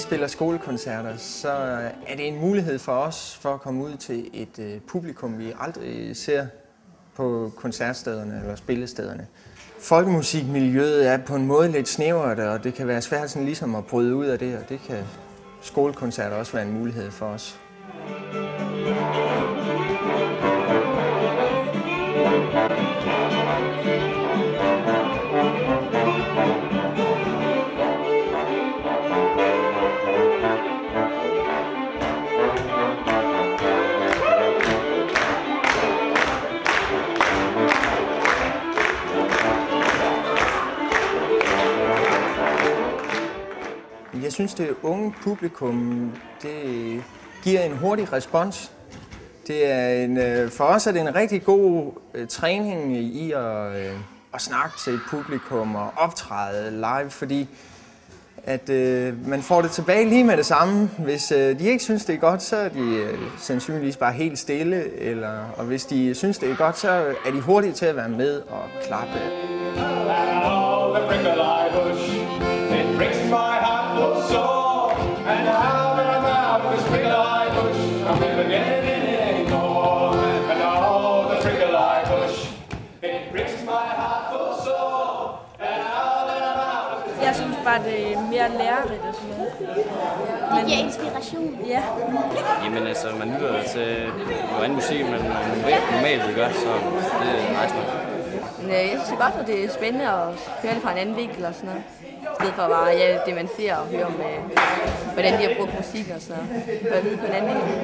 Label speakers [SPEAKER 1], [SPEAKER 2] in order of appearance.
[SPEAKER 1] spiller skolekoncerter, så er det en mulighed for os for at komme ud til et øh, publikum, vi aldrig ser på koncertstederne eller spillestederne. Folkemusikmiljøet er på en måde lidt snævert, og det kan være svært sådan ligesom at bryde ud af det, og det kan skolekoncerter også være en mulighed for os. Synes, det unge publikum, det giver en hurtig respons. Det er en, øh, for os er det en rigtig god øh, træning i at, øh, at snakke til et publikum og optræde live, fordi at øh, man får det tilbage lige med det samme. Hvis øh, de ikke synes, det er godt, så er de øh, sandsynligvis bare helt stille, eller, og hvis de synes, det er godt, så er de hurtige til at være med og klappe.
[SPEAKER 2] var det mere lærerigt og sådan noget.
[SPEAKER 3] Men, det giver inspiration.
[SPEAKER 2] Ja.
[SPEAKER 4] Jamen altså, man lytter til noget musik, man normalt vil gøre, så det er nice nok.
[SPEAKER 5] Nej, jeg synes godt, at det er spændende at høre det fra en anden vinkel og sådan noget. I stedet for bare ja, det, man ser og hører med, hvordan de har brugt musik og sådan noget. Høre det på en anden vinkel.